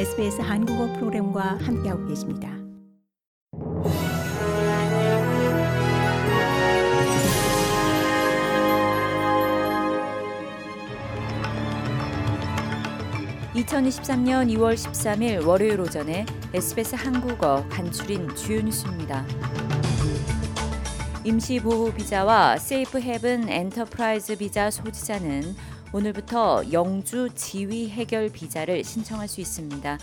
SBS 한국어 프로그램과 함께하고 계십니다. (2023년 2월 13일) 월요일 오전에 SBS 한국어 간추린 주요 뉴스입니다. 임시보호 비자와 Safe Haven Enterprise 비자 소지자는 오늘부터 영주 지위 해결 비자를 신청할 수 있습니다.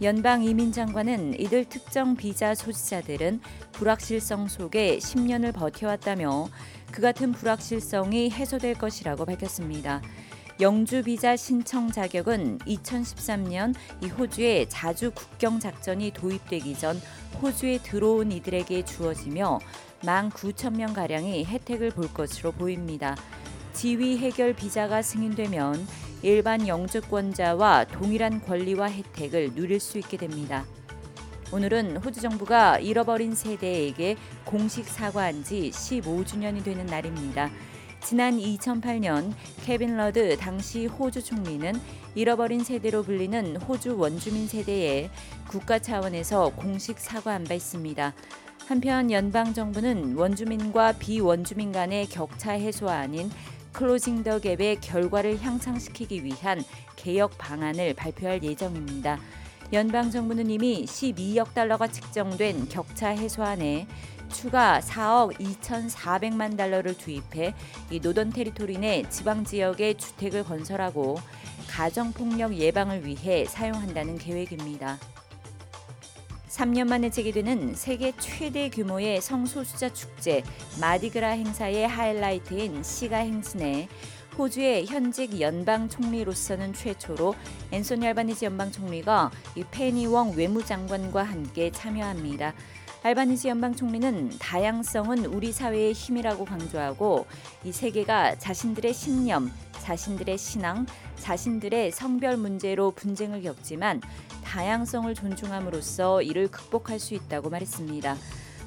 연방 이민 장관은 이들 특정 비자 소지자들은 불확실성 속에 10년을 버텨왔다며 그 같은 불확실성이 해소될 것이라고 밝혔습니다. 영주 비자 신청 자격은 2013년 이 호주에 자주 국경 작전이 도입되기 전 호주에 들어온 이들에게 주어지며 1만 9천 명 가량이 혜택을 볼 것으로 보입니다. 지위 해결 비자가 승인되면 일반 영주권자와 동일한 권리와 혜택을 누릴 수 있게 됩니다. 오늘은 호주 정부가 잃어버린 세대에게 공식 사과한 지 15주년이 되는 날입니다. 지난 2008년 케빈 러드 당시 호주 총리는 잃어버린 세대로 불리는 호주 원주민 세대에 국가 차원에서 공식 사과한 바 있습니다. 한편 연방 정부는 원주민과 비원주민 간의 격차 해소안인 Closing the Gap의 결과를 향상시키기 위한 개혁 방안을 발표할 예정입니다. 연방 정부는 이미 12억 달러가 책정된 격차 해소안에 추가 4억 2,400만 달러를 투입해 이 노던 테리토리 내 지방 지역에 주택을 건설하고 가정 폭력 예방을 위해 사용한다는 계획입니다. 3년 만에 재개되는 세계 최대 규모의 성소수자 축제 마디그라 행사의 하이라이트인 시가 행진에 호주의 현직 연방 총리로서는 최초로 앤소니 알바니지 연방 총리가 이 페니웡 외무장관과 함께 참여합니다. 알바니지 연방 총리는 다양성은 우리 사회의 힘이라고 강조하고 이 세계가 자신들의 신념, 자신들의 신앙, 자신들의 성별 문제로 분쟁을 겪지만 다양성을 존중함으로써 이를 극복할 수 있다고 말했습니다.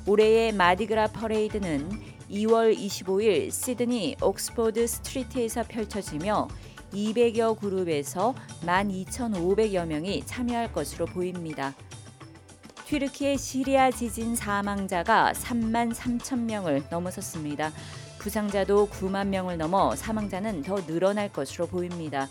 올해의 Mardi Gras 퍼레이드는 2월 25일 시드니 옥스포드 스트리트에서 펼쳐지며 200여 그룹에서 12,500여 명이 참여할 것으로 보입니다. 튀르키예 시리아 지진 사망자가 3만 3천 명을 넘어섰습니다. 부상자도 9만 명을 넘어 사망자는 더 늘어날 것으로 보입니다.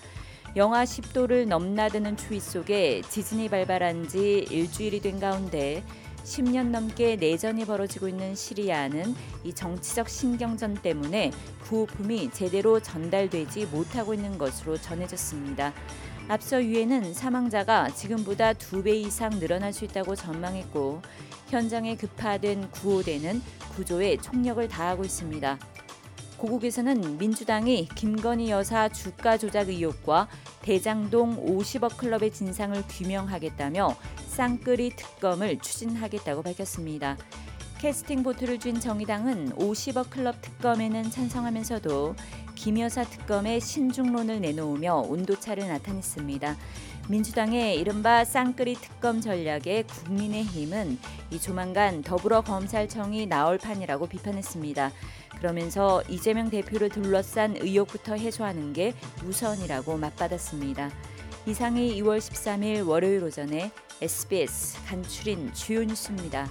영하 10도를 넘나드는 추위 속에 지진이 발발한 지 일주일이 된 가운데 10년 넘게 내전이 벌어지고 있는 시리아는 이 정치적 신경전 때문에 구호품이 제대로 전달되지 못하고 있는 것으로 전해졌습니다. 앞서 유엔은 사망자가 지금보다 두 배 이상 늘어날 수 있다고 전망했고 현장에 급파된 구호대는 구조에 총력을 다하고 있습니다. 고국에서는 민주당이 김건희 여사 주가 조작 의혹과 대장동 50억 클럽의 진상을 규명하겠다며 쌍끌이 특검을 추진하겠다고 밝혔습니다. 캐스팅 보트를 쥔 정의당은 50억 클럽 특검에는 찬성하면서도 김 여사 특검의 신중론을 내놓으며 온도차를 나타냈습니다. 민주당의 이른바 쌍끌이 특검 전략에 국민의힘은 이 조만간 더불어 검찰청이 나올 판이라고 비판했습니다. 그러면서 이재명 대표를 둘러싼 의혹부터 해소하는 게 우선이라고 맞받았습니다. 이상이 2월 13일 월요일 오전에 SBS 간추린 주요 뉴스입니다.